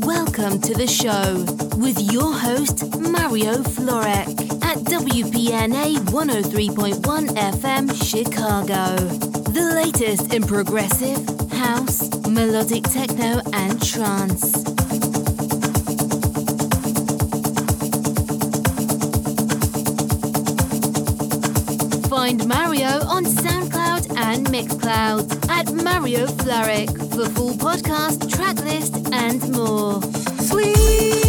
Welcome to the show with your host, Mario Florek at WPNA 103.1 FM Chicago. The latest in progressive, house, melodic techno, and trance. Find Mario on SoundCloud and Mixcloud at Mario Florek for full podcast, track list, and more. Sweet.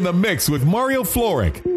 In the mix with Mario Florek.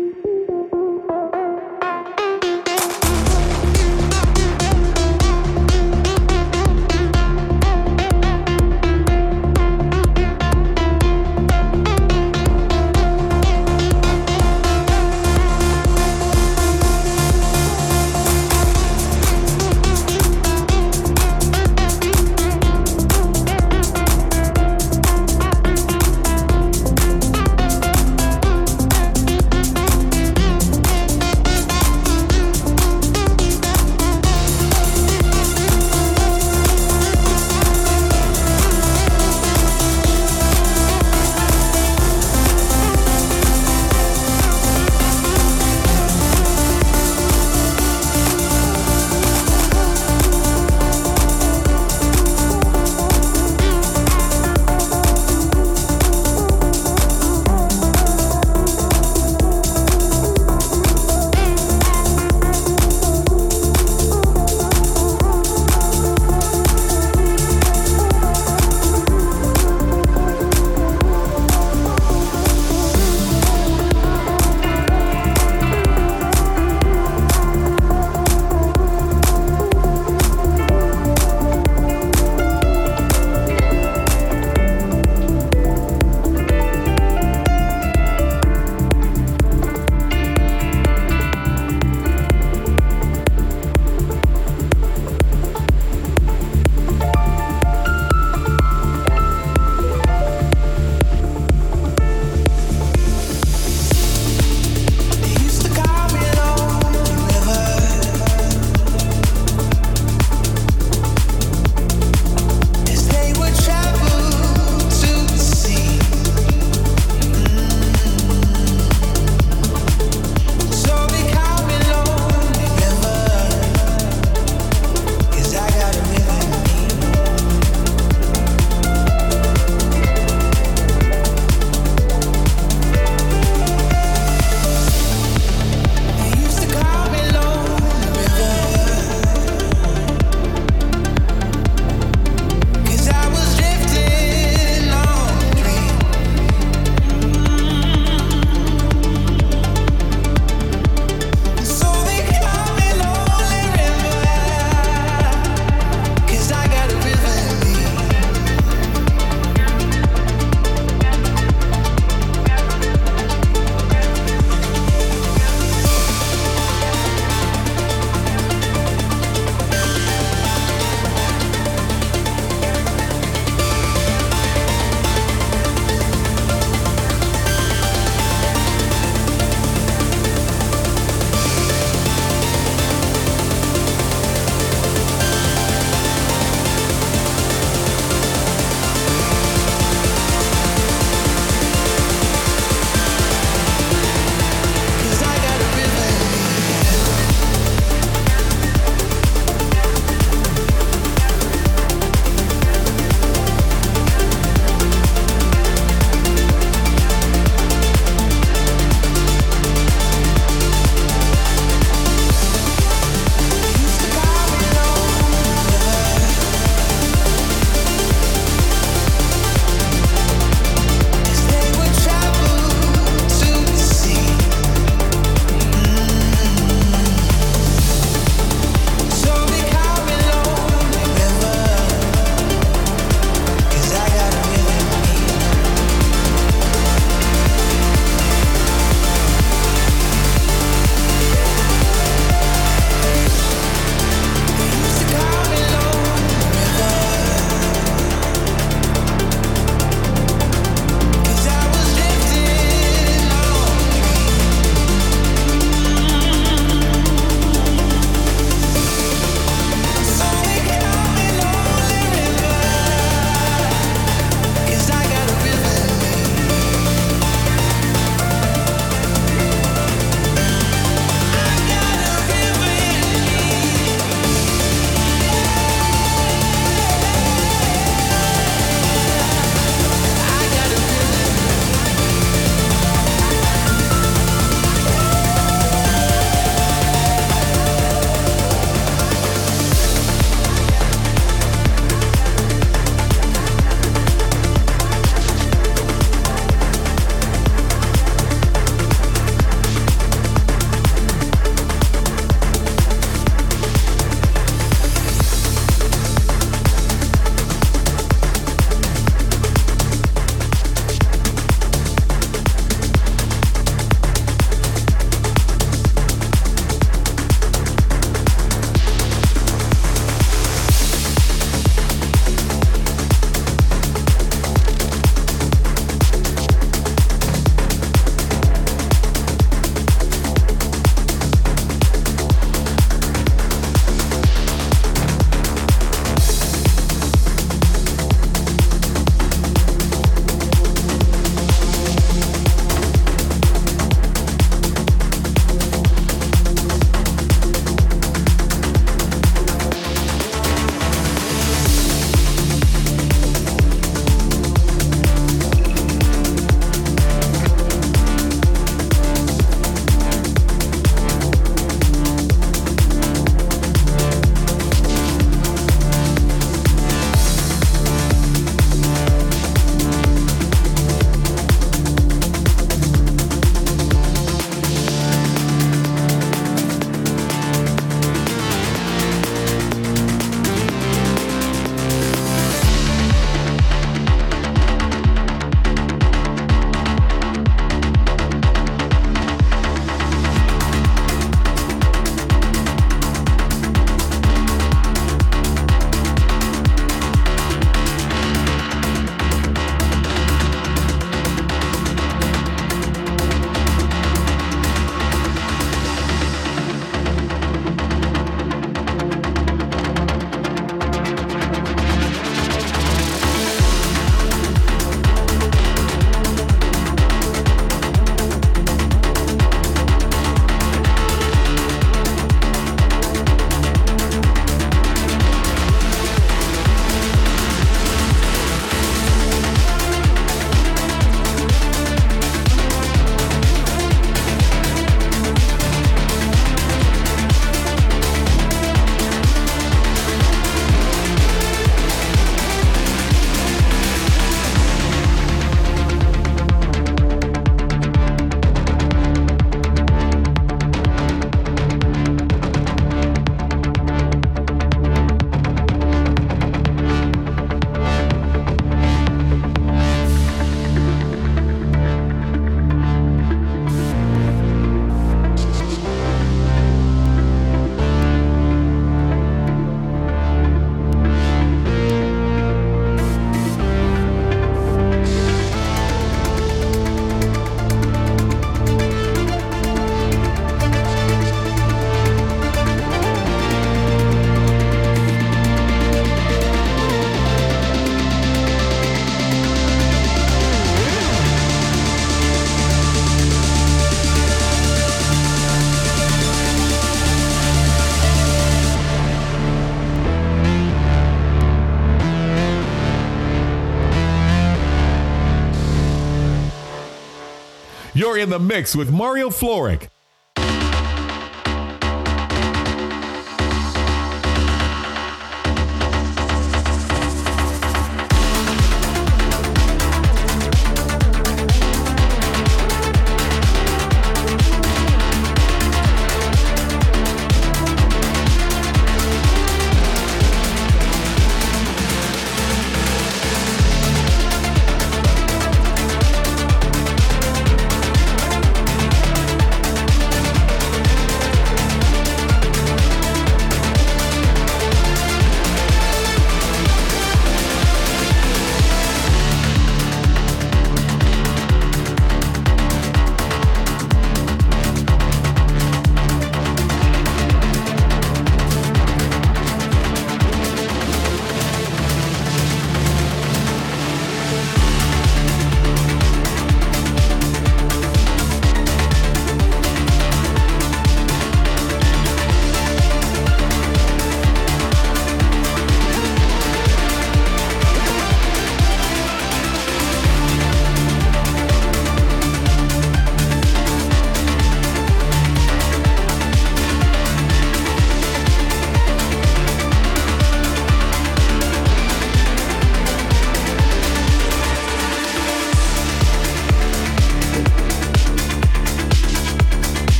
In the mix with Mario Florek.